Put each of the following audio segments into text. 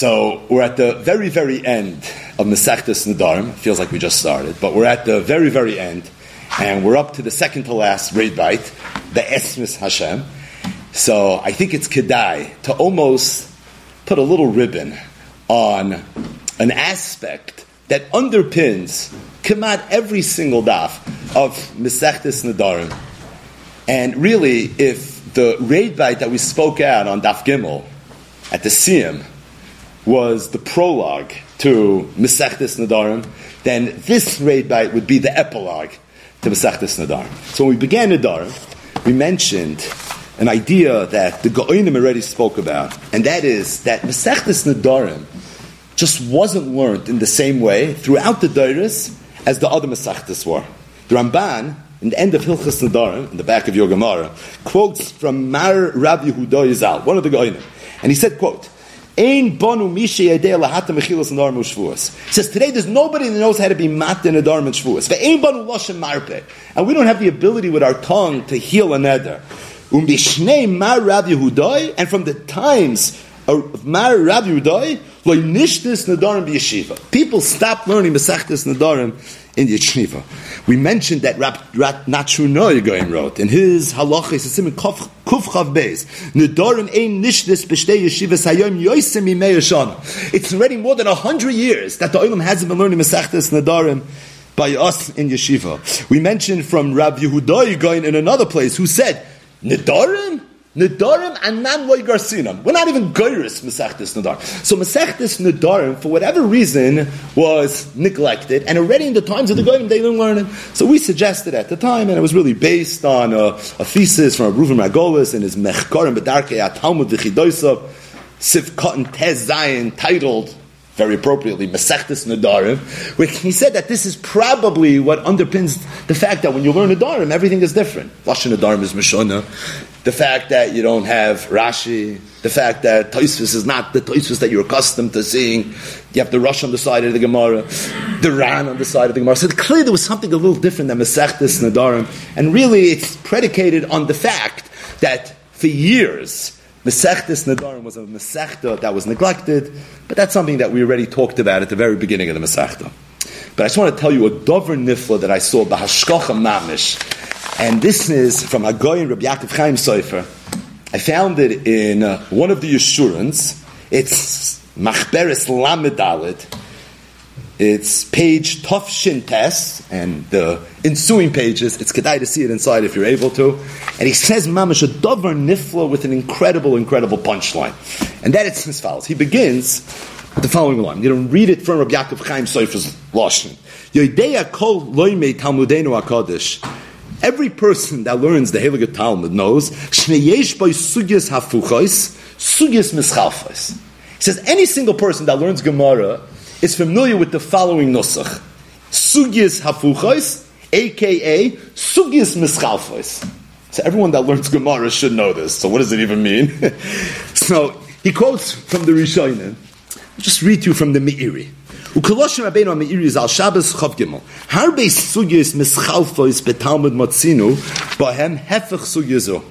So we're at the very, very end of Masechtas Nadarim. Feels like we just started, but we're at the very, very end, and we're up to the second to last raid bite, the Esmis Hashem. So I think it's kedai to almost put a little ribbon on an aspect that underpins Kamat every single daf of Masechtas Nadarim. And really, if the raid bite that we spoke out on Daf Gimel at the Siyam was the prologue to Masechtas Nadarim, then this raid bite would be the epilogue to Masechtas Nadarim. So when we began Nadarim, we mentioned an idea that the Go'inim already spoke about, and that is that Masechtas Nadarim just wasn't learned in the same way throughout the Dairis as the other Masechtas were. The Ramban, in the end of Hilchas Nadarim, in the back of your Gemara, quotes from Mar Rabbi Yehuda Yizal, one of the Go'inim, and he said, quote, Ein bonu mishe yedei lahata mechilas nadarm u'shvuas. Says today there's nobody that knows how to be mat in nadarm and shvuas. Ve'ein bonu loshem marpe. And we don't have the ability with our tongue to heal a neder. Umishnei mar Rav Yehudai, and from the times of mar Rav Yehudai, loy nishtis nadarim b'yeshiva. People stopped learning Masechtas nadarim in yeshiva. We mentioned that Rab, Rab Natrunoy going wrote in his halachis Simon Kuf Beis Nadarim ein nishtis b'shtei yeshivas hayom yoisem imei It's already more than a hundred years that the Olam hasn't been learning Masechtas nadarim by us in yeshiva. We mentioned from Rab Yehuda going in another place who said Nidarim? Nidarim and nan loy garsinam. We're not even goyris Masechtis Nidar. So Masechtis Nidarim, for whatever reason, was neglected, and already in the times of the Goyim, they didn't learn it. So we suggested at the time, and it was really based on a, a thesis from Reuven Ragolis and his Mechkorim Bedarke Talmud V'chidosav, Sif Cotton Tez Zion, titled very appropriately, Masechtas Nadarim, where he said that this is probably what underpins the fact that when you learn Nadarim, everything is different. Lashon Nadarim is Mishona. The fact that you don't have Rashi, the fact that Toisvis is not the Toisvis that you're accustomed to seeing. You have the Rosh on the side of the Gemara, the Ran on the side of the Gemara. So clearly there was something a little different than Masechtas Nadarim, and really it's predicated on the fact that for years, Masechtas Nadarim was a Masechta that was neglected, but that's something that we already talked about at the very beginning of the Masechta. But I just want to tell you a Dover Nifla that I saw, Bahashkocha Mamish, and this is from Agoyin Rabbi Yaakov Chaim Sofer. I found it in uh, one of the Yeshurans. It's Machberes Lamedalit, it's page Tuf Shin Tes, and the ensuing pages, it's kedai to see it inside if you're able to. And he says, Mamash, a dover nifla with an incredible, incredible punchline. And that it's as follows. He begins with the following line. Going to read it from Rabbi Yaakov Chaim Sofer's Lashon. Yodeya kol loime talmudenu HaKadosh. Every person that learns the Heilige Talmud knows, Shneyesh by sugyas hafuchos, sugyas mischalfos. He says, any single person that learns Gemara is familiar with the following nusach. Sugyas hafuchos, aka Sugyas mischalfos. So everyone that learns Gemara should know this. So what does it even mean? so he quotes from the Rishonim. Just read to you from the Meiri. Ukoloshim Rabbeinu Meiri is al Shabbos Chav Gimel. Harbe sugyas mischalfos betalmud motzinu bahem hefech sugyazo.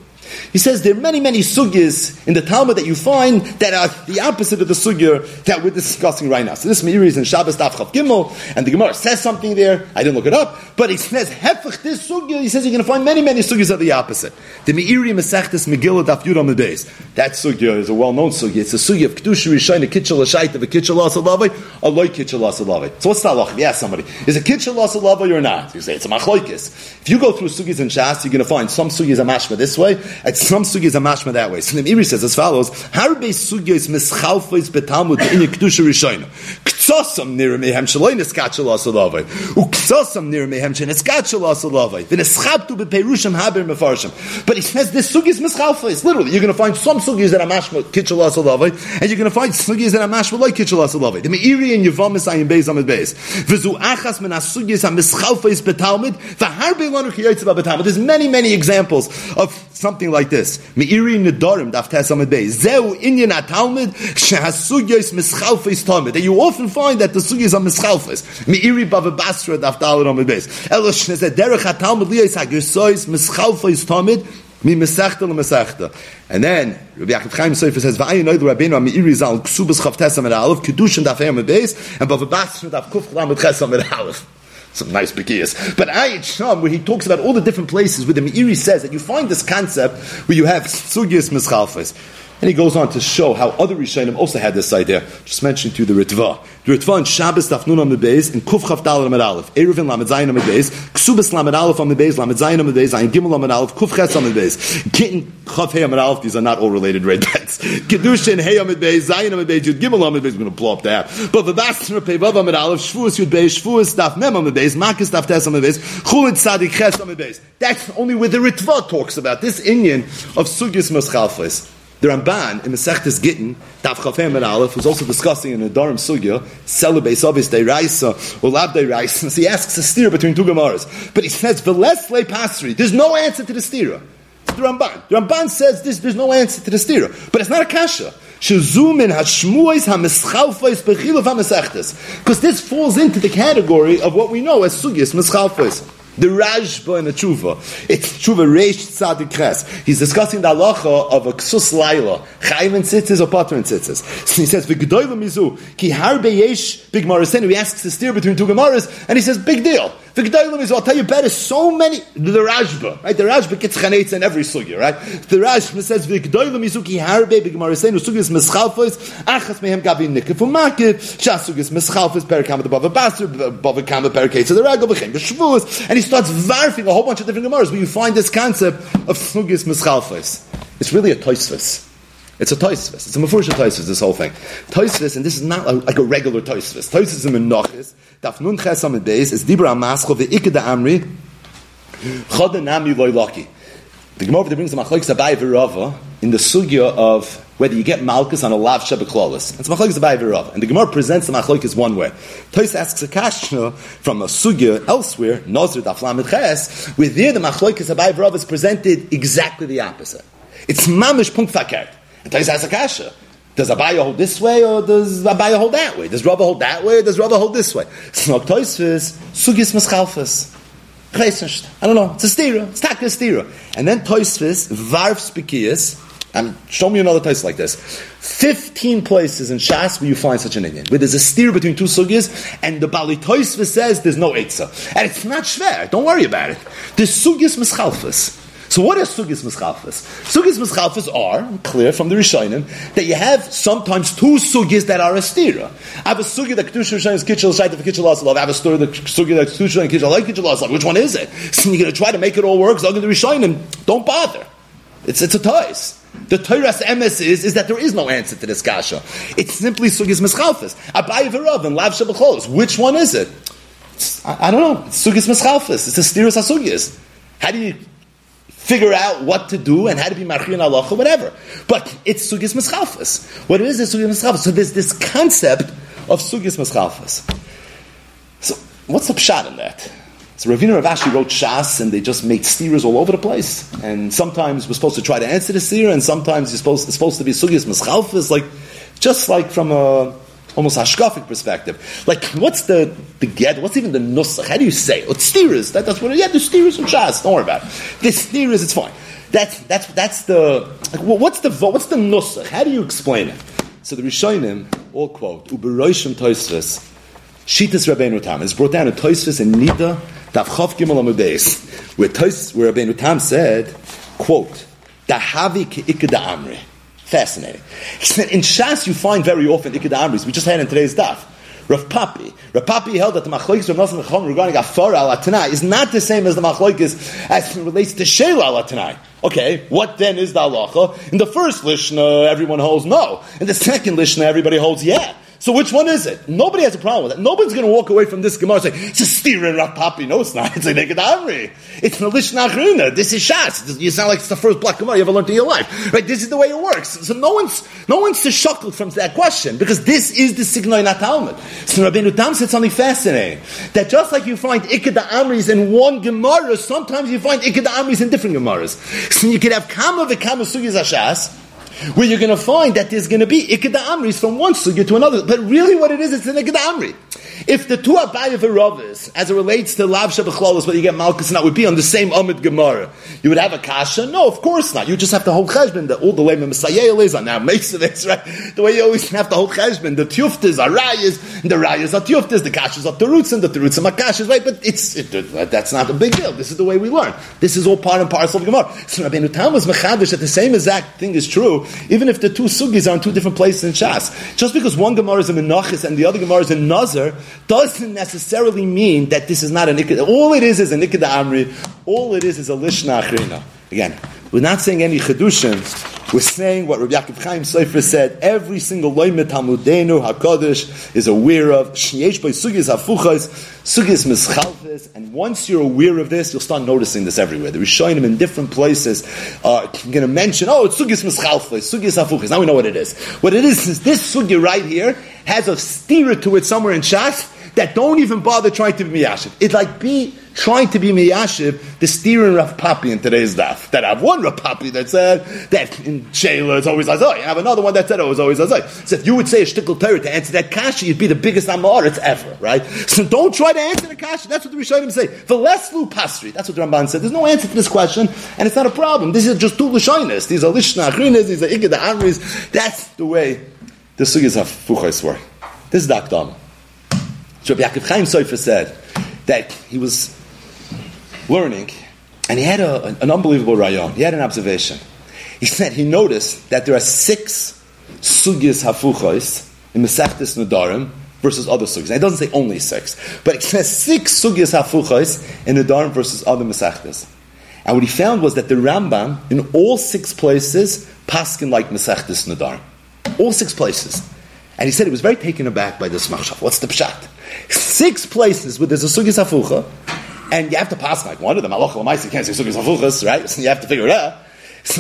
He says there are many, many sugyas in the Talmud that you find that are the opposite of the sugya that we're discussing right now. So this Meiri is in Shabbos Daf Chav Gimel, and the Gemara says something there. I didn't look it up, but he says hefech this sugya. He says you're going to find many, many sugyas are the opposite. The Meiri Masechtes Megillah Daf the base. That sugya is a well-known sugya. It's a sugya of kedusha rishayna kitchel ashayta v'kitchel asalavay aloy kitchel asalavay. So what's the halach? Yeah, somebody is a kitchel asalavay or not? You say it's a machloikis. If you go through sugyas and shas, you're going to find some sugyas are mashma this way, some sugyas are mashma that way. So the Meiri says as follows: Harbe sugyas mischalfos betalmud in kedusha rishayna. Ktsosam nir mehem shaloy neskatchel asalavay. Uksosam nir mehem sheneskatchel asalavay. V'neschabtu beperushim haber mefarshim. But he says this sugyas mischalfos. Literally, you're going to find some sugyas that are mashma kitchel asalavay, and you're going to find sugyas that are mashma like kitchel asalavay. The Meiri and Yevamis ayin beis amid beis. V'zu achas min asugyas ha-mischalfos betalmud. V'harbe lanu kiyotziva betalmud. There's many, many examples of something like this. Meiri nedarim daf tesamid beis. Zeu inyan atalmud shehasugyas mischalfos talmud. That you often find that the sugyas are mischalfos. Meiri bava basra daf dalad amid beis. Elosh nezeh derech ha-talmud liyos ha-gersois mischalfos talmud. Mi mesachta le mesachta. And then, Rabbi Yaakov Chaim Sofer says, V'ayin oidu Rabbeinu ha-me'iri zal ksubas chav tesam et aleph, kedushin daf eyam beis, and bavabas daf kuf chlam et chesam et aleph. Some nice begias. But Ayat Sham, where he talks about all the different places where the Meiri says that you find this concept where you have sugyas mischalfas. And he goes on to show how other Rishonim also had this idea. Just mentioning to the Ritva. The Ritva in Shabbos on the Beis, in Kuf Chav Dal Lamed Aleph, Eruvin Lamed Zayin on the Beis, Ksubas Lamed Aleph on the Beis, Lamed Zayin on the Beis, Ayin Gimel Lamed Aleph, Kuf Ches on the Beis, Kitten Chav Hey Lamed Aleph, these are not all related red bets. Kedushin Hey Beis, Zayin Lamed Beis, Yud Gimel Lamed Beis, we're going to blow up that. But the Bastra Pei Vav Lamed Aleph, Shvuas Yud Beis, Shvuas Daf Mem the Beis, Makis Daf Tes the Beis, Chulid Tzadik Ches on the Beis. That's only where the Ritva talks about this Inyan of Sugis Moschalfis. The Ramban in Masechtes Gittin, Tav Chafem and Aleph, was also discussing in the Dharam Sugya, Celebe Sobis De Raisa, or Lab De Raisa. So he asks a steer between two Gemaras. But he says, Veles Le Pasri, there's no answer to the steer. It's the Ramban. The Ramban says this, there's no answer to the steer. But it's not a kasha. Because this falls into the category of what we know as sugyas mischalfos. The Rashba in the Tshuva. It's Tshuva Reish Tzadik Ches. He's discussing the halacha of a ksus laila. Chayim and tzitzis or potter and tzitzis. So he says, V'gedoyla mizu, ki harbe yesh big marasenu. He asks to steer between two gemaras, and he says, big deal. V'gedoyla mizu, I'll tell you better, so many, the Rashba, right? The Rashba gets chanetz in every sugya, right? The Rashba says, V'gedoyla mizu, ki harbe big marasenu, sugyas mischalfos, achas mehem gabi nikif umakif, shas sugyas mischalfos, perikam the bava basar, bava kama periketza the ragal, v'chem b'shvuas, and he starts varfing a whole bunch of different gemaras where you find this concept of sugis mischalfos. It's really a toisvis. It's a toisvis. It's a mafursha toisvis, this whole thing. Toisvis, and this is not like a regular toisvis. Toisvis in Menachis, daf nun ches beis, is dibra amascho ve'ikad amri, chod nami loy laki. The Gemara brings the machlokes abai v'rava in the sugya of whether you get malchus on a lav shebeklolis. It's machlokes abai v'rava, and the Gemara presents the machlokes one way. Tois asks a kashna from a sugya elsewhere, Nozir daflamid ches, where there the machlokes abai v'rava is presented exactly the opposite. It's mamish punkt fakert. And asks a kasha. Does Abaya hold this way or does Abaya hold that way? Does Rabba hold that way or does Rabba hold this way? Snok Toisvis, Sugis Maschalfas. I don't know. It's a stira. It's taka stira. And then Toisvis, Varv Spikiyas, and um, show me another Tois like this. Fifteen places in Shas where you find such an Indian, where there's a steer between two sugis, and the Bali Toisvis says there's no Eitzah. And it's not shver. Don't worry about it. The sugis Maschalfas. So what is sugis mischalfas? Sugis mischalfas are clear from the Rishonim that you have sometimes two sugis that are a stira. I have a sugi that kedusha Rishonim is kitchel shaita for kitchel asalav. I have a story that sugi that kedusha and kitchel like kitchel. Which one is it? So you're going to try to make it all work. So the Rishonim don't bother. It's it's a toys. The Torah's emes is, is that there is no answer to this kasha. It's simply sugis mischalfas. Abayi v'rav and lav shabacholos. Which one is it? I, I, don't know. It's sugis mischalfas. It's a stiras asugis. How do you figure out what to do and how to be marchian halacha, whatever. But it's sugis mischalfas. What is this sugis mischalfas? So there's this concept of sugis mischalfas. So what's the pshat in that? So Ravina Ravashi wrote Shas, and they just made steers all over the place. And sometimes we're supposed to try to answer the steer, and sometimes you're supposed, it's supposed to be sugis mischalfas, like just like from a almost hashkafic perspective. Like, what's the the get? What's even the nusach? How do you say? It's steers. That, that's what. Yeah, the steers and shas. Don't worry about it. The steers. It's fine. That's that's that's the like, what's the what's the nusach? How do you explain it? So the Rishonim all quote Uberoishim Toisvis Shitas Rabbeinu Tam is brought down in Toisvis and Nida Daf Chav Gimel Amudeis where Tois where Rabbeinu Tam said quote Dahavi Ke'ikada Amri Fascinating. He said, in Shas you find very often Ikeda Amris. We just had in today's daf. Rav Papi. Rav Papi held that the machlokes of Nosson Chacham regarding Afar al is not the same as the machlokes as it relates to Shela al. Okay, what then is the halacha? In the first lishna, everyone holds no. In the second lishna, everybody holds yeah. So which one is it? Nobody has a problem with that. Nobody's going to walk away from this Gemara and say, it's a steer in Papi. No, it's not. It's a Neged Amri. It's Nalish Nachrina. This is Shas. You sound like it's the first black Gemara you ever learned in your life. Right? This is the way it works. So no one's, no one's to shuckle from that question because this is the Signoi Talmud. So Rabbeinu Tam said something fascinating. That just like you find Ikeda Amris in one Gemara, sometimes you find Ikeda Amris in different Gemaras. So you could have Kama V'Kama Sugis Ashas, where you're going to find that there's going to be Ikeda Amris from one sugya to another. But really what it is, it's an Ikeda Amri. If the two Abaye Veravis, as it relates to Lav Shabachlolos, what you get Malkus not would be on the same Amid Gemara, you would have a Kasha? No, of course not. You just have to hold Cheshbon, that all the way Messiah is on now makes this, right? The way you always have to hold Cheshbon. The Tuftas are Rayas, the Rayas are Tuftas, the Kashas are Terutzim, and the Terutzim are the Kashas, right? But it's, it, that's not a big deal. This is the way we learn. This is all part and parcel of Gemara. So Rabbeinu Tam was Mechadish that the same exact thing is true, even if the two sugis are in two different places in Shas. Just because one Gemara is in Menachis and the other Gemara is in Nazar, doesn't necessarily mean that this is not a Nikida. All it is is a Nikida Amri. All it is is a Lishna Achrina. Again, we're not saying any Chedushim. We're saying what Rabbi Yaakov Chaim Sofer said. Every single loimet Talmudenu Hakadosh is aware of Shniesh by Sugis Hafuchas, Sugis Mischalfis, and once you're aware of this, you'll start noticing this everywhere. The Rishonim in different places are going to mention, oh, it's Sugis Mischalfis, Sugis Hafuchas. Now we know what it is. What it is is this Sugi right here has a steer to it somewhere in Shas that don't even bother trying to be miyashiv. It's like be trying to be miyashiv the steering Rav Papi in today's daf. That I have one Rav Papi that said that in Shayla it's always Azoi. I have another one that said it was always Azoi. So if you would say a shtickle Torah to answer that kasha, you'd be the biggest Amoritz ever, right? So don't try to answer the kasha. That's what the Rishonim say. The less pasri. That's what the Ramban said. There's no answer to this question, and it's not a problem. This is just two Lishonis. These are Lishna Achrinas, these are Igad Amris. That's the way the Sugis of Fuchais work. This is. So Rabbi Yaakov Chaim Sofer said that he was learning, and he had a, an unbelievable rayon. He had an observation. He said he noticed that there are six sugyas hafuchos in Masechtas Nadarim versus other sugyas. It doesn't say only six, but it says six sugyas hafuchos in Nadarim versus other Masechtas. And what he found was that the Rambam, in all six places, paskin like Masechtas Nadarim. All six places. And he said he was very taken aback by this machshav. What's the pshat? Six places where there's a sugis hafucha, and you have to pass like one of them. Allah you can't say sugis hafuchas, right? So you have to figure it out.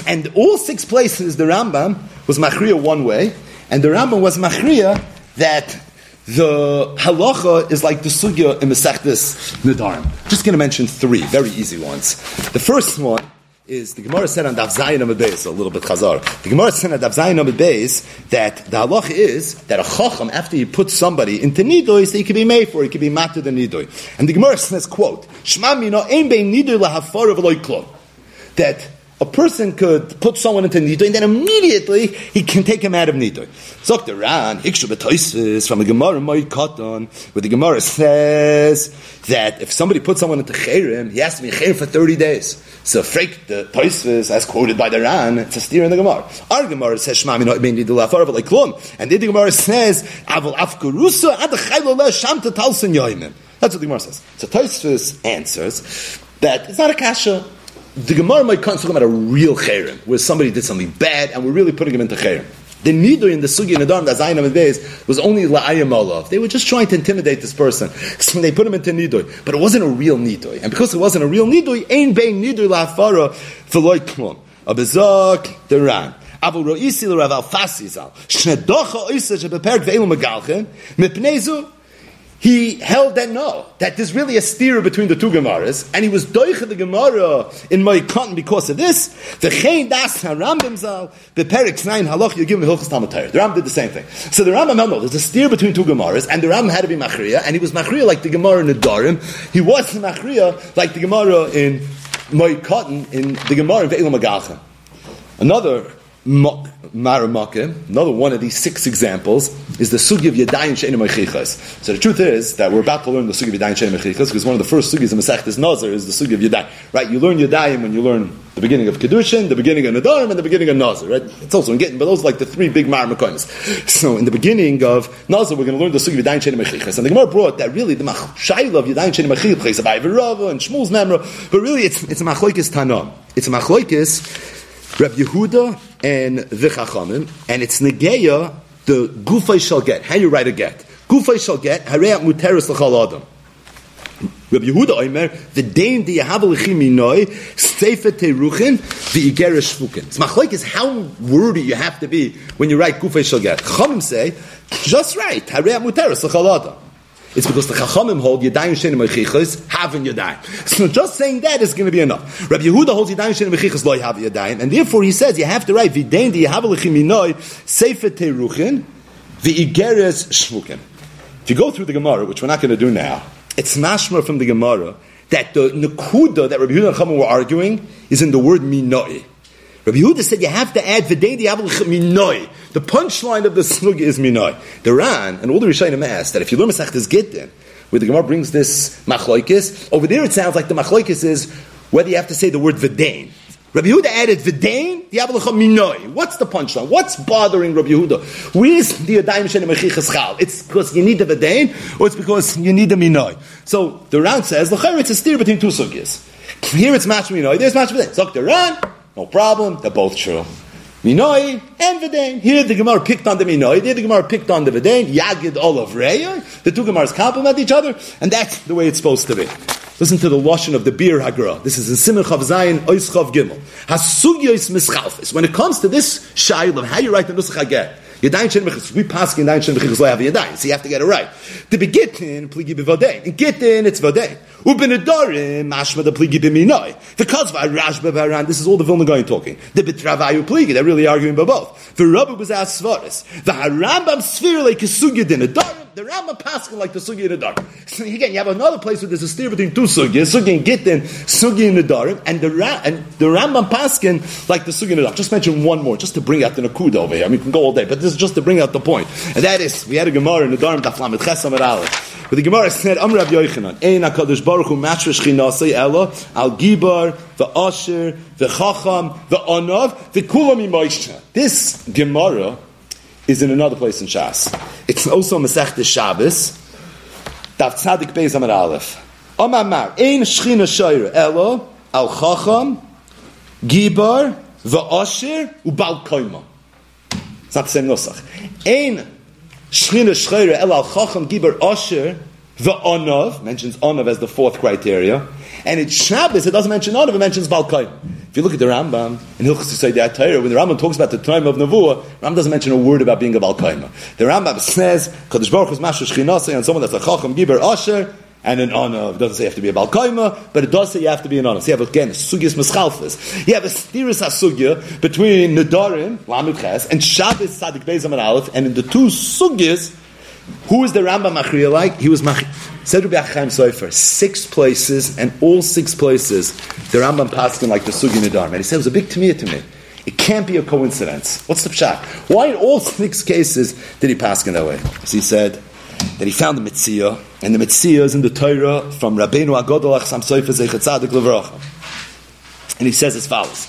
And all six places, the Rambam was machriya one way, and the Rambam was machriya that the halacha is like the sugya in Masechtas Nadarim. Just going to mention three very easy ones. The first one is the Gemara said on Daf Zayin Amid Beis, a little bit Chazar. The Gemara said on Daf Zayin Amid Beis that the halach is that a chacham, after you put somebody into nidoy, he can be made for, he can be matter the nidoy. And the Gemara says, quote, Shma mina ein bein nidoy lahafar of That a person could put someone into nidoy, and then immediately he can take him out of nidoy. Zok the Ran, from the Gemara Moed Katan, where the Gemara says that if somebody puts someone into cherim, he has to be cherim for 30 days. So freik the toisis, as quoted by the Ran, it's a steer in the Gemara. Our Gemara says, Shema min ha'ibin nidul afar like klum. And the Gemara says, Avol afkurusa ad chaylo le sham to talsin yoimim. That's what the Gemara says. So Toisvis answers that it's not a kasha the Gemara might come talking about a real cherem, where somebody did something bad and we're really putting him into cherem. The nidoy in the sugi and Adam, the Zayin of days, was only la'ayim olav. They were just trying to intimidate this person. So they put him into nidoy. But it wasn't a real nidoy. And because it wasn't a real nidoy, ein bein nidoy la'afara v'loy klon. Abizak, the ran. אבל רואיסי לרב אלפסי ז"ל, שנדוחה אויסה שבפרק ואילו מגלחן, מפני זו he held that no, that there's really a steer between the two Gemaras, and he was doicha the Gemara in my cotton because of this. The Chain Das Harambim Zal, the Perik Nine Halach, you give him Hilchas Talmud The Ram did the same thing. So the Rambam no, there's a steer between two Gemaras, and the Rambam had to be Machriya, and he was Machriya like the Gemara in the Darim. He was Machriya like the Gemara in my cotton in the Gemara in Ve'ilam Another Maramakim, another one of these six examples, is the Sugi of Yadayim She'enim Mechichas. So the truth is that we're about to learn the Sugi of Yadayim She'enim Mechichas because one of the first Sugis in Masech Nazar is the Sugi of Yadayim. Right? You learn Yadayim when you learn the beginning of Kedushin, the beginning of Nadarim, and the beginning of Nazar. Right? It's also in Gittin, but those are like the three big Maramakims. So in the beginning of Nazar, we're going to learn the Sugi of Yadayim She'enim Mechichas. And the Gemara brought that really the Shayla of Yadayim She'enim Mechichas, by Rava and Shmuel's Memra, but really it's, it's a Machloikis Tanam. It's a Machloikis Reb Yehuda and the Chachamim, and it's Negeya, the Gufay shall get. How you write a get? Gufay shall get, Hareat Muteris L'chal Adam. Reb Yehuda Omer, the Dain di Yahav L'chiminoi, Sefer Teruchin, the Igerish Shvukin. It's is how wordy you have to be when you write Gufay shall get. Chachamim say, just right, Hareat Muteris L'chal Adam. It's because the Chachamim hold Yadayim Shenim Mechichos having Yadayim. So just saying that is going to be enough. Rabbi Yehuda holds Yadayim Shenim Mechichos lo have Yadayim, and therefore he says you have to write Videin di Yahavalechim Minoi Sefer Teruchin V'igeres Shmukim. If you go through the Gemara, which we're not going to do now, it's mashma from the Gemara that the Nakuda that Rabbi Yehuda and Chachamim were arguing is in the word Minoi. Rabbi Yehuda said you have to add Minoi. The punchline of the slug is Minoi. The Ran and all the Rishayim asked that if you learn Masechtas Gittin, where the Gemara brings this machloikis, over there it sounds like the machloikis is whether you have to say the word Vidain. Rabbi Yehuda added Vidain, Diablecha Minoi. What's the punchline? What's bothering Rabbi Yehuda? Where's the Yadayim Chal? It's because you need the Vidain, or it's because you need the Minoi. So the Ran says, L'chayr, it's a steer between two sugyas. Here it's match Minoi, there's match Vidain. So the Ran, no problem. They're both true. Minoi and Vidain. Here the Gemara picked on the Minoi, there the Gemara picked on the Vidain. Yagid Olav Reya. The two Gemaras complement each other, and that's the way it's supposed to be. Listen to the washing of the beer Hagra. This is in Simon Chav Zayin Ois Chav Gimel. Hasugyois Mischalfis. When it comes to this shayl of how you write the Nusach Yadayin Shen Mechis. We pass in Yadayin Shen have Yadayin. So you have to get it right. The begitin pligi b'vadein. In gitin it's vadein. Ubinadorim mashma the pligi b'minoi. The kozva rashba v'aran. This is all the Vilna going talking. The betravayu pligi. They're really arguing about both. The Rabbi was as svaris. The harambam sphere like kesugya din adorim. The Rambam paskin like the sugi in the dark. So again, you have another place where there's a steer between two sugyas, sugi and gittin, sugi in the dark, and the Ra- and the Rambam paskin like the sugi in the dark. Just mention one more, just to bring out the nakuda over here. I mean, we can go all day, but this is just to bring out the point, and that is we had a gemara in the Darm Daflam with Chesam. But the Gemara said, Am Rabbi Yochanan, Ein HaKadosh Baruch Hu Mashresh Chinasei Elo, Al Gibar, the Asher, the Chacham, the Anav, the Kulam. This Gemara is in another place in Shas. It's also Masech Shabbos. Dav Tzadik Beis Amar Aleph. Amar Ein Shchina Shayr Elo Al Chacham Gibar V'Asher Ubal Koima. It's not the same nusach. Ein Shchina Shayr Elo Al Chacham Gibar Asher V'Anav mentions Anav as the fourth criteria. And it's Shabbos, it doesn't mention Anav, it mentions Bal Koima. If you look at the Rambam in Hilchos Yisaydi Torah, when the Rambam talks about the time of Nevuah, Rambam doesn't mention a word about being a Balkaima. The Rambam says, Kadosh Baruch Hu's Mashu Shchinasei, and someone that's a Chacham Giber Asher, and an honor. It doesn't say you have to be a Balkaima, but it does say you have to be an honor. So you have again Sugyas Meschalfas. You have a Stiris HaSugya between Nedarim, Lamud Ches, and Shabbos Sadik Bezam and Aleph, and in the two Sugyas, who is the Rambam Machriya like? He was Machriya. Said Rabbi Achim Sofer, six places, and all six places, the Rambam passed like the Sugi Nadar. And he said it was a big tamiyah to me. It can't be a coincidence. What's the pshat? Why in all six cases did he pass in that way? So he said that he found the Mitzvah, and the Mitzvah is in the Torah from Rabbeinu Agodol Achsam Sofer Zeichat Tzadik. And he says as follows.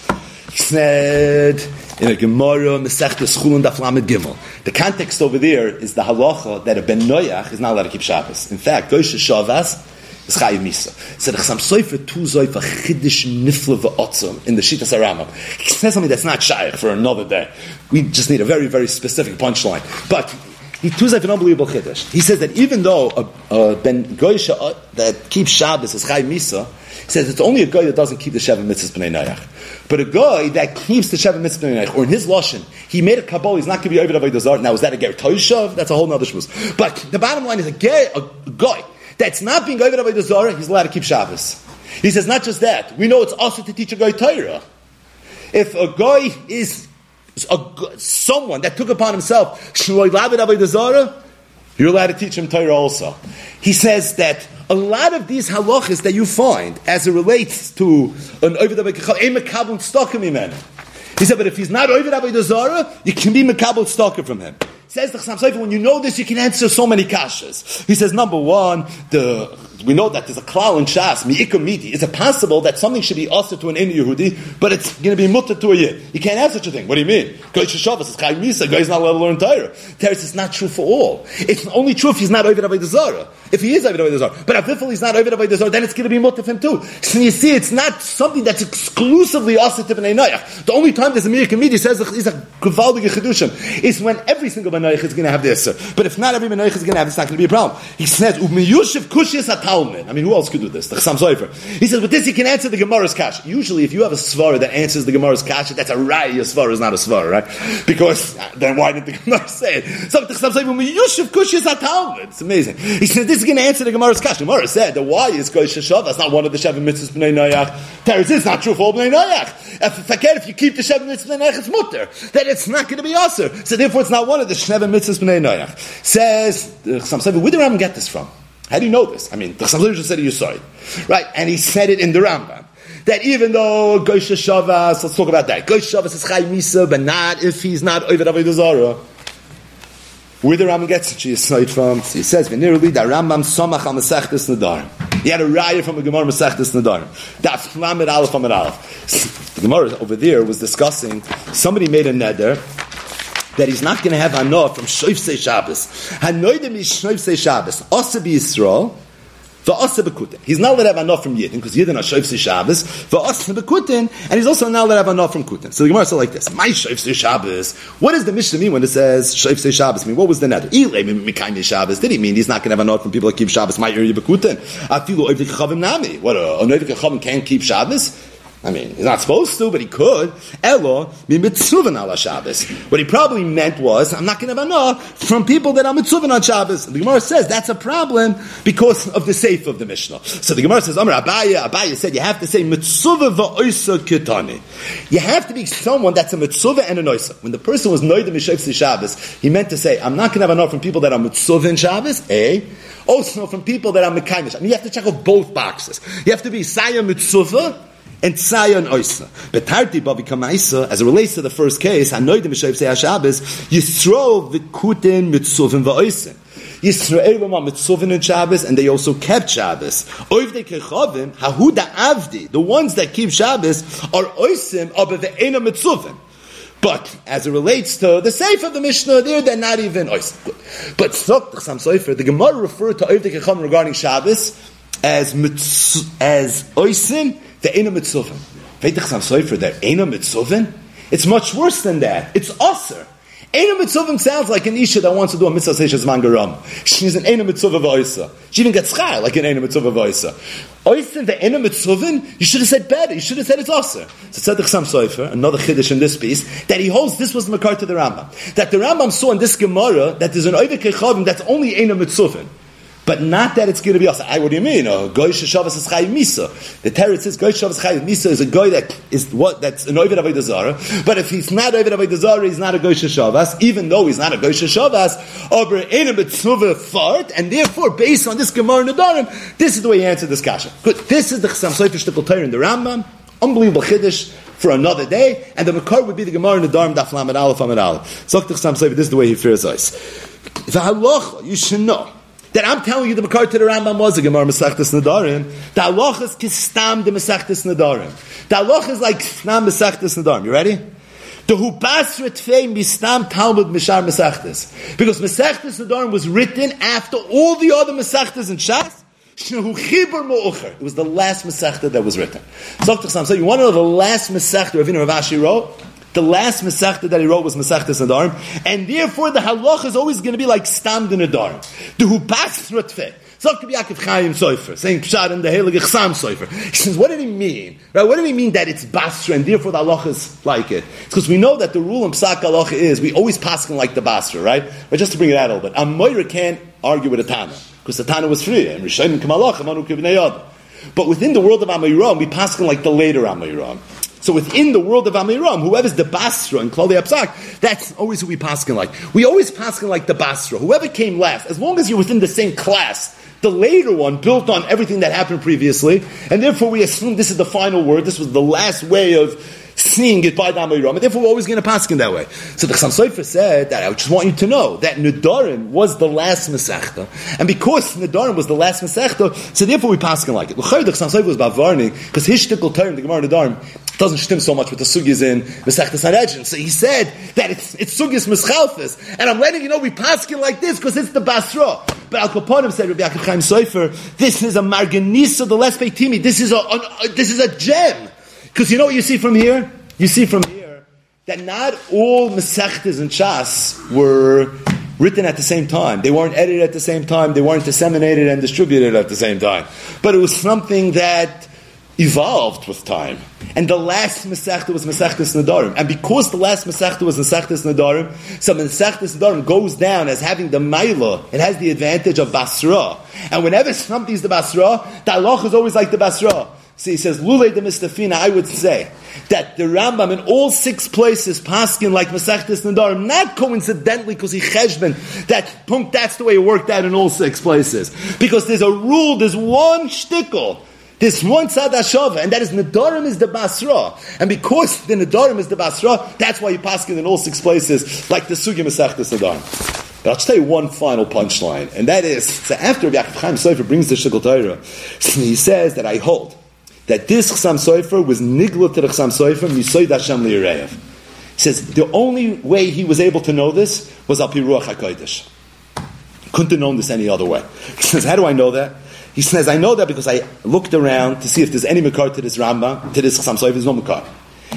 He said, in a Gemara, Masechta Schulun Daf Lamed Gimel. The context over there is the halacha that a Ben Noyach is not allowed to keep Shabbos. In fact, Gosh Shavas is Chayiv Misa. So the Chasam Sofer tu zoif a chiddish nifla v'otzum in the Shita Saramam. He says something that's not shaykh for another day. We just need a very, very specific punchline. But he tuz an unbelievable chiddush. He says that even though a, a ben goysha uh, that keeps Shabbos is Chayiv Misa, he says it's only a guy that doesn't keep the Sheva Mitzvahs B'nai Nayach. But a guy that keeps the Sheva Mitzvah B'nai Nayach, or in his Lashon, he made a Kabbalah, he's not going to be over the. Now, is that a Ger Toishav? That's a whole nother shmuz. But the bottom line is a, ger, a guy that's not being over the Zara, he's allowed to keep Shabbos. He says, not just that, we know it's also to teach a guy Torah. If a guy is a, someone that took upon himself, you're allowed to teach him Torah also. He says that a lot of these halachas that you find as it relates to an He said, but if he's not Ovid Zara, you can be Mekabel Stalker from him. Says the Chassam Sofer, when you know this, you can answer so many kashas. He says, number one, the we know that there's a klal in Shas, mi'ikam miti. Is it possible that something should be also to an Indian Yehudi, but it's going to be mutter to a yid? You can't have such a thing. What do you mean? Goyish Shabbos is Chayim Misa. Guy's not allowed to learn Torah. Teres is not true for all. It's only true if he's not Avodah Zarah. If he is Avodah Zarah, but if he's not Avodah Zarah, then it's going to be mutter for him too. So you see, it's not something that's exclusively also to Noach. The only time there's a mi'ikam miti says is a gewaldige chedushim is when every single Bnei is going to have this. But if not every Bnei is going to have, it's not going to be a problem. He says, "Umiyushiv kushis Talmud. I mean, who else could do this? The Chassam Sofer. He says, with this you can answer the Gemara's kasha. Usually, if you have a svar that answers the Gemara's kasha, that's a raya svar is not a svar, right? Because uh, then why did the Gemara say it? So the Chassam Sofer, Yusuf Kushis Talmud. It's amazing. He says, this is going to answer the Gemara's kasha. Gemara said, the why is Goy Sheshav. That's not one of the Sheva Mitzvahs B'nai Noyach. Teretz is not true for all B'nai Noyach. If, if, you keep the Sheva Mitzvahs B'nai Noyach, it's mutter. Then it's not going to be usher. So therefore, it's not one of the Sheva Mitzvahs B'nai Noyach. Says, the Chassam Sofer, where did Ram get this from? How do you know this? I mean, the just said you saw it. Right? And he said it in the Rambam. That even though Goisha Shavas, let's talk about that. Goisha Shavas is Chai Misa, but not if he's not Ovid Avodah Zarah. Where the Rambam gets it, she from. So he says, "Veniruli da Rambam somach al Masechtas Nadarim." He had a raya from a Gemara Masechtas Nadarim. Daf Lamed Aleph Amid Aleph. The Gemara over there was discussing. Somebody made a neder that he's not going to have hanoah from Shoifsei Shabbos. Hanoidim is Shoifsei Shabbos. Asa Yisrael. V'asa bekutin. He's not allowed to have enough from Yidden because Yidden are Shoifsei Shabbos. And he's also not allowed to have enough from Kutin. So the Gemara said like this: My Shoifsei Shabbos. What does the Mishnah mean when it says Shoifsei Shabbos? I mean what was the net? Ilay mikayim Shabbos. Did he mean he's not going to have enough from people that keep Shabbos? My area bekutin. Afilu nami. What uh, a oivdik chavim can't keep Shabbos? I mean, he's not supposed to, but he could. Elo mitzuvin ala Shabbos. What he probably meant was, I'm not going to have enough from people that are mitzuvin on Shabbos. The Gemara says that's a problem because of the safe of the Mishnah. So the Gemara says, Amar Abaya, Abaya said you have to say mitzuva va'oisa kitani. You have to be someone that's a mitzuva and a noisa. When the person was noida mishayfsi Shabbos, he meant to say, I'm not going to have enough from people that are mitzuvin Shabbos, A. Also from people that are mekaimish. I mean, you have to check off both boxes. You have to be saya mitzuva, and Tzayon Oisa. But Tarti Babi Kamaisa, as it relates to the first case, Hanoidim Mishav Seyah Shabbos, Yisro V'kutin Mitzuvin V'oisin. Yisrael were mitzuvin in Shabbos, and they also kept Shabbos. Oivdei kechavim, hahuda avdi, the ones that keep Shabbos are oisim, aber ve'ena mitzuvin. But as it relates to the safe of the Mishnah, there they're not even oisim. But Tzok the Gemara referred to Oivdei kechavim regarding Shabbos as mitz, as oisim, the Eina Mitzuvin. Veitach Sam Sofer, the Eina Mitzuvin? It's much worse than that. It's Aser. Eina Mitzuvim sounds like an Isha that wants to do a Mitzvah Seishes Mangaram. She's an Eina Mitzuvah V'oisa. She even gets chai like an Eina Mitzuvah V'oisa. Oisa, the Eina Mitzuvin, you should have said better. You should have said it's Aser. So Tzedek Sam Sofer, another Chiddush in this piece, that he holds this was the Makar to the Rambam. That the Rambam saw in this Gemara that there's an Oivik Kechavim that's only Eina Mitzuvin but not that it's going to be also. I, what do you mean? Goy sheshavas is chayiv misa. The teretz says goy sheshavas chayiv misa is a goy that is what that's an ovid avodah zara. But if he's not ovid avodah zara, he's not a goy sheshavas. Even though he's not a goy sheshavas, over in a mitzvah fart, and therefore based on this gemara nadarim, this is the way he answer this kasha. Good. This is the chasam soifer shtikol Torah in the Rambam. Unbelievable chiddush for another day, and the makar would be the gemara nadarim daf lamed aleph amid aleph. The. This is the way he fears us. The halacha you should know that I'm telling you the Makar to the Rambam was a Gemara Masechtas Nadarim. The halach is kistam the Masechtas Nadarim. The halach is like kistam Masechtas Nadarim. You ready? The Hubasra Tfei Mistam Talmud Mishar Masechtas. Because Masechtas Nadarim was written after all the other Masechtas in Shas. It was the last Masechta that was written. So you want to know the last Masechta Ravina Ravashi wrote? The last Masechta that he wrote was Masechta Nadarim, and therefore the halach is always going to be like Stam in Nadarim. The Hubas Rutfe. So could be Yaakov Chaim Sofer, saying Pshad and the Heilige Chsam Sofer. He says, what did he mean? Right? What did he mean that it's Basra and therefore the halacha is like it? Because we know that the rule in Psak halacha is we always pass like the Basra, right? But just to bring it out a little bit, a Moira can't argue with a Tana because the Tana was free and Rishayim Kamalach Amanu Kivnei But within the world of Amiram, we pass like the later Amiram. So within the world of Amiram, whoever's the Basra and Klali Apsak, that's always who we paskin like. We always paskin like the Basra. Whoever came last, as long as you're within the same class, the later one built on everything that happened previously, and therefore we assume this is the final word, this was the last way of seeing it by the Amiram, and therefore we're always going to pass in that way. So the Chassam Sofer said that I just want you to know that Nidarim was the last Masechta, and because Nidarim was the last Masechta, so therefore we pass in like it. The Chassam Sofer was about Varni, because his shtickle term, the Gemara Nidarim, doesn't stem so much with the Sugis in Masechta Sanhedrin. So he said that it's, it's sugyas mischalfis, and I'm letting you know we pass in like this because it's the Basra. But Al Kaponim said, Rabbi Yaakov Chaim Sofer, this is a Marganisa, the less Timi. This is a, a, this is a gem. Because you know what you see from here? You see from here that not all Masechtas and Chas were written at the same time. They weren't edited at the same time. They weren't disseminated and distributed at the same time. But it was something that evolved with time. And the last Masechta was Masechtas Nadarim. And because the last Masechta was Masechtas Nadarim, so Masechtas Nadarim goes down as having the Maila. It has the advantage of Basra. And whenever something's the Basra, the Allah is always like the Basra. So he says, Lule de Mistafina, I would say that the Rambam in all six places paskin like Masechtas Nadarim, not coincidentally because he cheshbon, that punk, that's the way it worked out in all six places. Because there's a rule, there's one shtickle this one tzad hashava, and that is Nadarim is the Basra. And because the Nadarim is the Basra, that's why you pass it in all six places, like the Sugi Masechtas Nadarim. But I'll just tell you one final punchline, and that is, so after Yaakov Chaim Sofer brings the Shikl Torah, he says that I hold that this Chasam Sofer was nigla to the Chasam Sofer, Misoid Hashem Li'Yereyev. He says the only way he was able to know this was Al Piruach HaKodesh. Couldn't have known this any other way. He says, how do I know that? He says, I know that because I looked around to see if there's any Makar to this Rambam, to this Chasam Sofer, there's no Makar.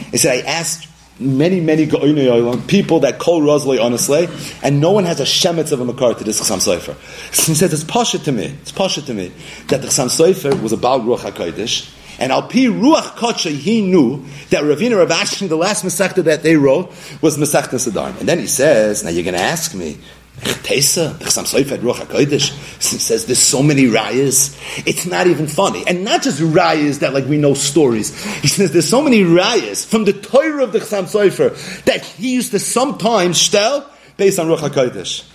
He said, I asked many, many people that call Rosalie honestly, and no one has a shemetz of a Makar to this Chasam Sofer. He says, it's pasha to me, it's pasha to me, that the Chasam Sofer was about Ruach HaKodesh, and al pi ruach kodsha, he knew that Ravina Rav Ashi, the last Masechta that they wrote, was Masechta Sadarm. And then he says, now you're going to ask me, Tesa, says there's so many rayas, it's not even funny. And not just rayas that like we know stories. He says there's so many rayas from the Torah of the Chassam Sofer that he used to sometimes stel based on Ruach HaKodesh.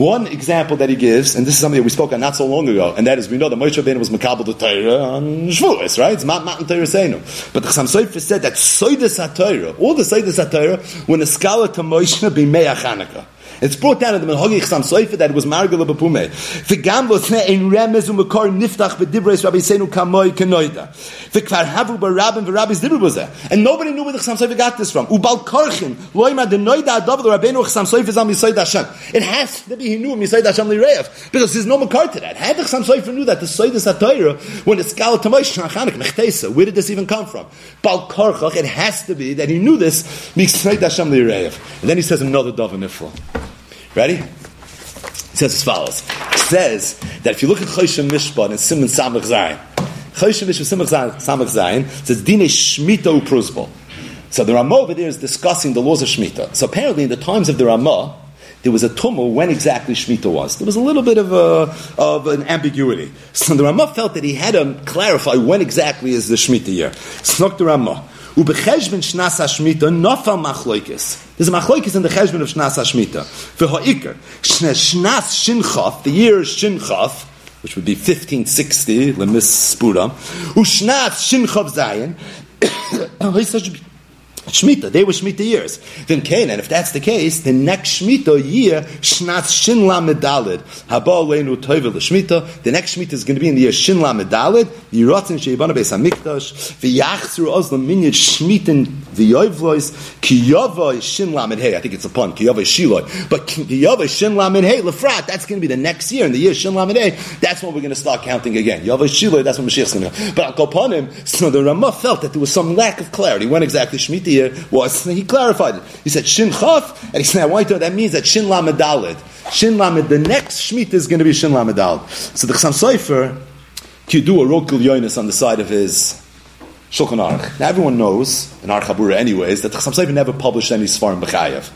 One example that he gives, and this is something that we spoke on not so long ago, and that is we know that Moshe Rabbeinu was Makabal the Torah on Shavuos, right? It's Mount Mount Torah Seinu. But the Chassam Sofer said that Soides HaTorah, all the Soides HaTorah, when a scholar to Moshe be Me'ach Hanukkah. It's brought down in the Menhogi Chsam Soifa that it was Margala Bapume. V'gam lotne in remez u'makor niftach b'dibreis Rabbi Seinu kamoy kenoida. V'kvar havu b'rabim v'rabbis dibru b'zeh. And nobody knew where the Chsam Soifa got this from. Ubal korchin loima denoida adav l'Rabbeinu Chsam Soifa zam Yisoid Hashem. It has to be he knew Yisoid Hashem li'reyev. Because there's no makar to that. Had the Chsam Soifa knew that the Soid is HaTorah when it's Gal Tamosh Shachanik Mechtesa. Where did this even come from? Bal korchach, it has to be that he knew this Yisoid Hashem li'reyev. And then he says another dove in Ifla. Ready? He says as follows. He says that if you look at Choshen Mishpat and Simon Samach Zayin, Choshen Mishpat Samach Zayin says Dine Shmita Upruzbal. So the Ramah over there is discussing the laws of Shemitah. So apparently in the times of the Ramah, there was a tumult when exactly Shemitah was. There was a little bit of, a, of an ambiguity. So the Ramah felt that he had to clarify when exactly is the Shemitah year. Snok the Ramah. There's a machloikis in the cheshben of shnas hashmita. V'ha'ikar shnas shinchaf, the year shinchaf, which would be 1560, lemis spura, ushnas shinchaf zayin, oh, Shemitah. They were Shemitah years. Then Canaan, if that's the case, the next Shemitah year, Shnat Shin Lamedalid. Haba Leinu Toivel Shemitah. The next Shemitah is going to be in the year Shin Lamedalid. Yiratzin Sheibana Beis Hamikdash. V'yachzru Oslam Minyad Shmitin V'yoivlois. Ki Yavoi Shin Lamed Hey. I think it's a pun. Ki Yavoi Shiloi. But Ki Yavoi Shin Lamed Hey. Lefrat. That's going to be the next year. In the year Shin Lamed Hey. That's when we're going to start counting again. Yavoi Shiloi. That's when Mashiach's going to go. But I'll go upon him. So the Ramah felt that there was some lack of clarity. When exactly Shemitah year was, he clarified it. He said Shin Chaf, and he said, to know that means that Shin Lamed Dalid. Shin Lamed, the next Shemitah is going to be Shin Lamed Dalid. So the Chassam Sofer, you do a Rokul Yonis on the side of his Shulchan Aruch. Now everyone knows, in Aruch HaBura anyways, that the Chassam Sofer never published any Svarim B'chayev.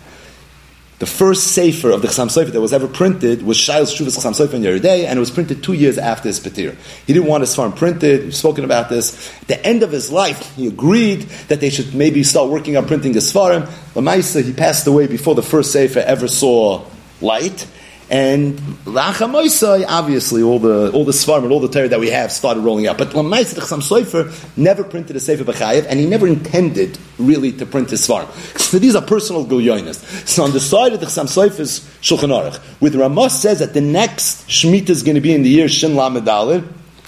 The first sefer of the Chassam Sofer that was ever printed was Shail's Shuvas Chassam Sofer in Yeridei, and it was printed two years after his Petir. He didn't want his farm printed. We've spoken about this. At the end of his life, he agreed that they should maybe start working on printing his farm. Lamaisa, he passed away before the first sefer ever saw light. And Lachamoisai, obviously, all the all the Svarim and all the Torah that we have started rolling out. But Lamaisa, Chassam Sofer never printed a Sefer B'chayev, and he never intended really to print his Svarim. So these are personal Gulyonis. So on the side of the Chassam Sofer's Shulchan Aruch, the Ramah says that the next Shemitah is going to be in the year Shin Lamed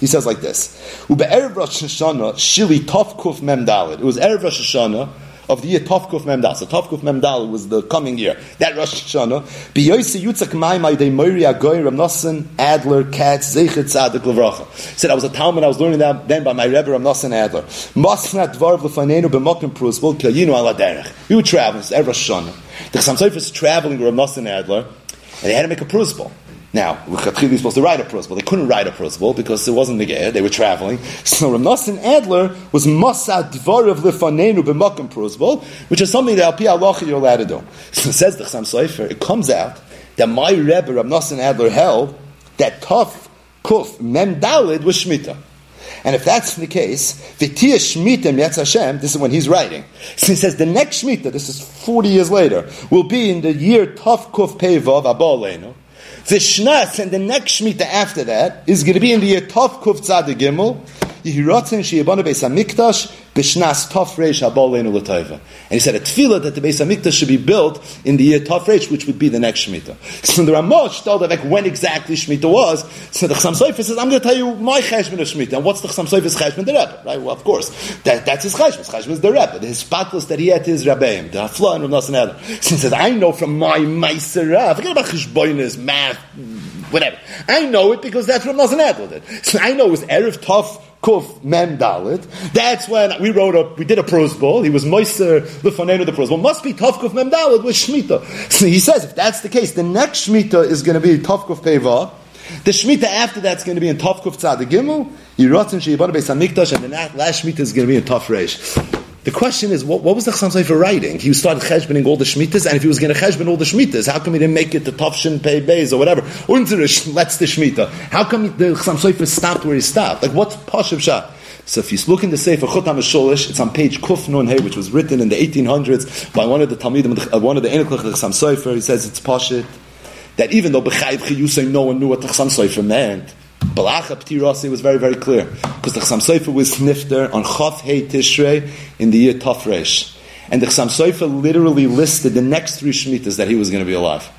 he says like this: Ube'erev Rosh Hashanah Shili Tov Kuf Mem It was Erev Rosh Hashanah of the year Tovkuf Memdal. So Tovkuf Memdal was the coming year. That Rosh Hashanah. Biyosi Yutzak Mai Mai De Moiri Agoy Ramnosen Adler Katz Zeichet Tzadik Levracha. Said I was a Talmud. I was learning that then by my Rebbe Ramnosen Adler. Masnat Dvarv Lefanenu B'Mokim Prus Vol Kayinu Ala Derech. We were traveling. It's Rosh Hashanah. The Chassam Sofer is traveling with Ramnosen Adler. and they had to make a prusbal. Now, Lechatchili was supposed to write a prusbal. They couldn't write a prusbal because it wasn't the. They were traveling. So Rav Nosson Adler was Mossad Dvar of Lifanenu b'Makom prusbal, which is something that Al Pi Allah you're allowed to do. So says the Chassam Sofer, it comes out that my Rebbe Rav Nosson Adler held that Tuf Kuf Mem Dalid was Shemitah. And if that's the case, V'tiyah Shemitah Yetz Hashem, this is when he's writing. So he says the next Shemitah, this is 40 years later, will be in the year Tuf Kuf Pevav Abba The Shnas and the next Shemitah after that is going to be in the year Tuf Kuf Tzad Gimel, Sheyabana Beis HaMikdash, Bishnas. And he said a tefillah that the Beis Hamikdash should be built in the year Tov which would be the next Shemitah. So the Ramosh told like when exactly Shemitah was. So the Chassam Sofer says, I'm going to tell you my Cheshbon of Shemitah. And what's the Chassam Sofer's Cheshbon? The Rebbe, right? Well, of course. That, that's his Cheshbon. His Cheshbon is the Rebbe. His spatlus that he had to his Rebbeim, the Hafla and Rav Nasan So he says, I know from my Maisera, forget about Cheshbonis, math, whatever. I know it because that's what Nasan did. So I know it was Erev Tov Kuf Mem Dalit. That's when we wrote a, we did a prusbal. He was Moiser Lefanenu the prusbal. Must be Tov Kuf Mem Dalit with Shemitah. So he says if that's the case, the next Shemitah is going to be Tov Kuf Peva. The Shemitah after that's going to be in Tov Kuf Tzad Gimel. Yiratzin Sheyibana Beis Hamikdash, and the last Shemitah is going to be in Tov Reish. The question is, what, what was the Chassam Sofer writing? He started cheshboning all the shmitas, and if he was going to cheshbon all the shmitas, how come he didn't make it to Tavshin Pei Beis or whatever? Unzerish, let's the shmita. How come the Chassam Sofer stopped where he stopped? Like, what's Pashav Shah? So if you look in the Sefer Chut HaMeshulash, it's on page Kuf Nun Hey, which was written in the 1800s by one of the Talmidim, uh, one of the Enoklach Chassam Sofer. He says it's Pashit, that even though B'chayv Chiyusay, no one knew what the Chassam Sofer meant, Balacha Ptirasi was very, very clear. Because the Chassam Sofer was snifter on Chav Hey Tishrei in the year Tafresh. And the Chassam Sofer literally listed the next three Shemitahs that he was going to be alive.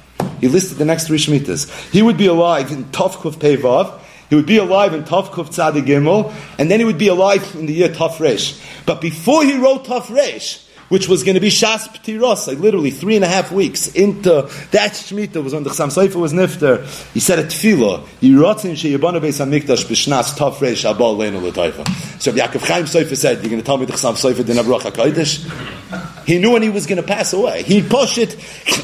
He listed the next three Shemitahs. He would be alive in Tavkuf Pevav, he would be alive in Tavkuf Tzadik Gimel, and then he would be alive in the year Tafresh. But before he wrote Tafresh, which was going to be Shas Ptiros, like literally three and a half weeks into that Shemitah was when the Chassam Sofer was Nifter. He said a tefillah, Yiratzin Sheyabana Beis HaMikdash B'Shnas Tov Reish Abal Leinu L'Taifa. So Yaakov Chaim Sofer said, you're going to tell me the Chassam Sofer didn't have Ruach HaKodesh? He knew when he was going to pass away. He pushed it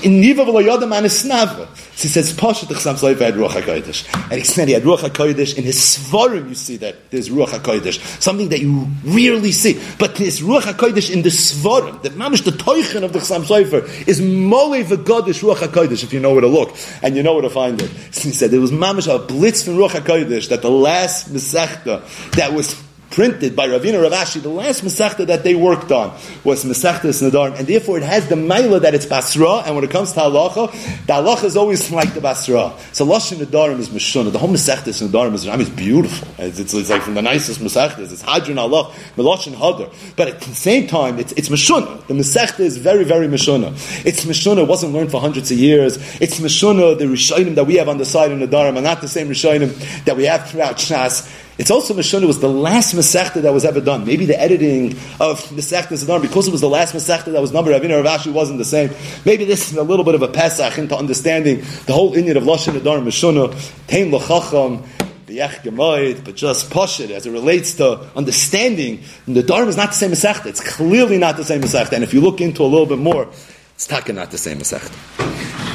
in Niva V'Loyodam and Snavra. So he says, Pashat Chsam Sofer had Ruach HaKodesh. And he said he had Ruach HaKodesh. In his Svarim you see that there's Ruach HaKodesh. Something that you rarely see. But there's Ruach HaKodesh in the Svarim. The mamish, the Teuchen of the Chsam Sofer is Mole V'Godesh Ruach HaKodesh, if you know where to look. And you know where to find it. So he said there was mamish a blitz from Ruach HaKodesh that the last Mesechta that was printed by Ravina Rav Ashi, the last Masechta that they worked on was Masechta Snadarm, and therefore it has the Maila that it's Basra, and when it comes to Halacha, the Halacha is always like the Basra. So Lashon Nadarim is Mishuna. The whole Masechta Snadarm is, I mean, beautiful. It's, it's, it's, like from the nicest Masechtas. It's Hadron Allah, Meloshin Hadar. But at the same time, it's, it's. The Masechta is very, very Mishuna. It's Mishuna, it wasn't learned for hundreds of years. It's Mishuna, the Rishonim that we have on the side of Nadarim, and not the same Rishonim that we have throughout Shas. It's also Mishuna was the last Masechta that was ever done. Maybe the editing of Masechta Sadar, because it was the last Masechta that was numbered, Avinu Rav Ashi wasn't the same. Maybe this is a little bit of a Pesach into understanding the whole Indian of Lashon Adar Mishuna, Tein L'chacham, but just push it as it relates to understanding. The Dharma is not the same Masechta. It's clearly not the same Masechta. And if you look into a little bit more, it's taka not the same Masechta.